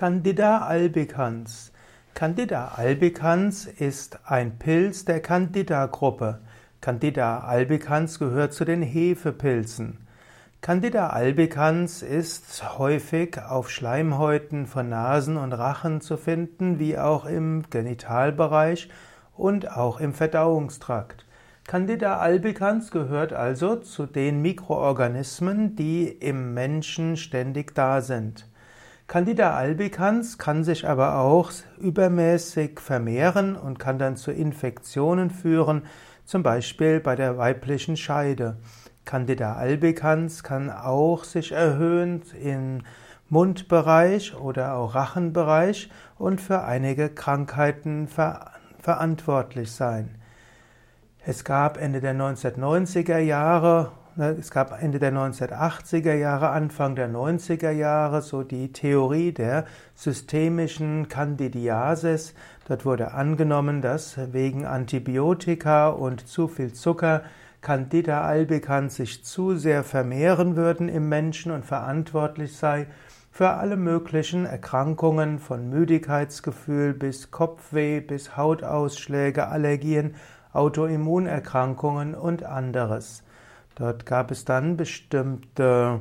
Candida albicans. Candida albicans ist ein Pilz der Candida-Gruppe. Candida albicans gehört zu den Hefepilzen. Candida albicans ist häufig auf Schleimhäuten von Nasen und Rachen zu finden, wie auch im Genitalbereich und auch im Verdauungstrakt. Candida albicans gehört also zu den Mikroorganismen, die im Menschen ständig da sind. Candida albicans kann sich aber auch übermäßig vermehren und kann dann zu Infektionen führen, zum Beispiel bei der weiblichen Scheide. Candida albicans kann auch sich erhöhen im Mundbereich oder auch Rachenbereich und für einige Krankheiten ver verantwortlich sein. Es gab Ende der 1990er Jahre es gab Ende der 1980er Jahre, Anfang der 90er Jahre so die Theorie der systemischen Candidiasis. Dort wurde angenommen, dass wegen Antibiotika und zu viel Zucker Candida albicans sich zu sehr vermehren würden im Menschen und verantwortlich sei für alle möglichen Erkrankungen von Müdigkeitsgefühl bis Kopfweh bis Hautausschläge, Allergien, Autoimmunerkrankungen und anderes. Dort gab es dann bestimmte,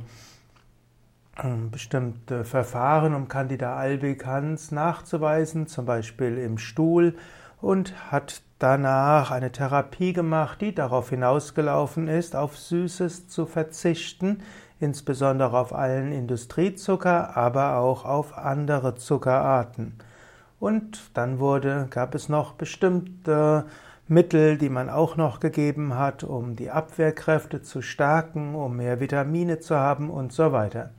ähm, bestimmte Verfahren, um Candida albicans nachzuweisen, zum Beispiel im Stuhl, und hat danach eine Therapie gemacht, die darauf hinausgelaufen ist, auf Süßes zu verzichten, insbesondere auf allen Industriezucker, aber auch auf andere Zuckerarten. Und dann wurde, gab es noch bestimmte Mittel, die man auch noch gegeben hat, um die Abwehrkräfte zu stärken, um mehr Vitamine zu haben und so weiter.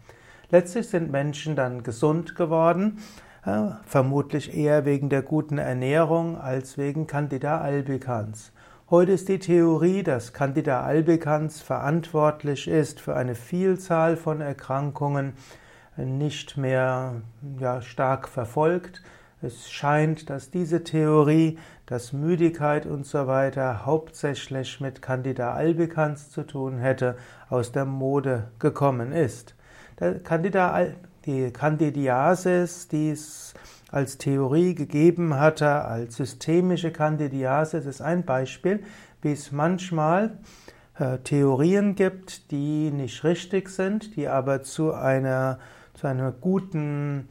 Letztlich sind Menschen dann gesund geworden, äh, vermutlich eher wegen der guten Ernährung als wegen Candida albicans. Heute ist die Theorie, dass Candida albicans verantwortlich ist für eine Vielzahl von Erkrankungen, nicht mehr ja, stark verfolgt. Es scheint, dass diese Theorie, dass Müdigkeit und so weiter hauptsächlich mit Candida albicans zu tun hätte, aus der Mode gekommen ist. Candida, die Candidiasis, die es als Theorie gegeben hatte, als systemische Candidiasis, ist ein Beispiel, wie es manchmal äh, Theorien gibt, die nicht richtig sind, die aber zu einer, zu einer guten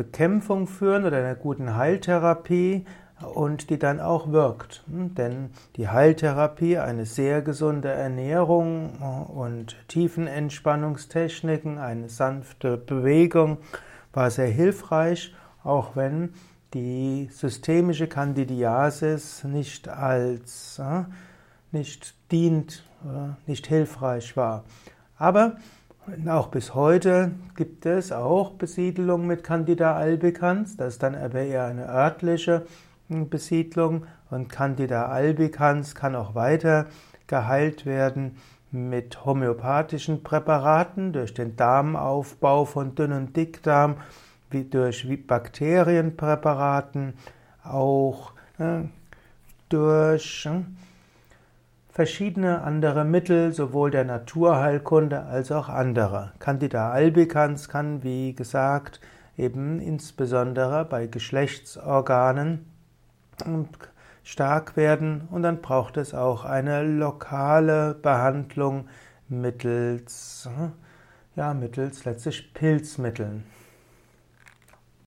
Bekämpfung führen oder einer guten Heiltherapie und die dann auch wirkt. Hm, denn die Heiltherapie, eine sehr gesunde Ernährung und Tiefenentspannungstechniken, eine sanfte Bewegung war sehr hilfreich, auch wenn die systemische Candidiasis nicht als äh, nicht dient, äh, nicht hilfreich war. Aber auch bis heute gibt es auch Besiedelung mit Candida albicans, das ist dann aber eher eine örtliche hm, Besiedlung. Und Candida albicans kann auch weiter geheilt werden mit homöopathischen Präparaten durch den Darmaufbau von Dünn- und Dickdarm, wie durch Bakterienpräparaten, auch äh, durch äh, verschiedene andere Mittel, sowohl der Naturheilkunde als auch andere. Candida albicans kann, wie gesagt, eben insbesondere bei Geschlechtsorganen stark werden und dann braucht es auch eine lokale Behandlung mittels, ja, mittels letztlich Pilzmitteln.